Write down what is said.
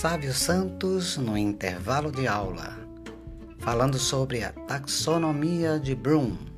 Sávio Santos no intervalo de aula, falando sobre a taxonomia de Bloom.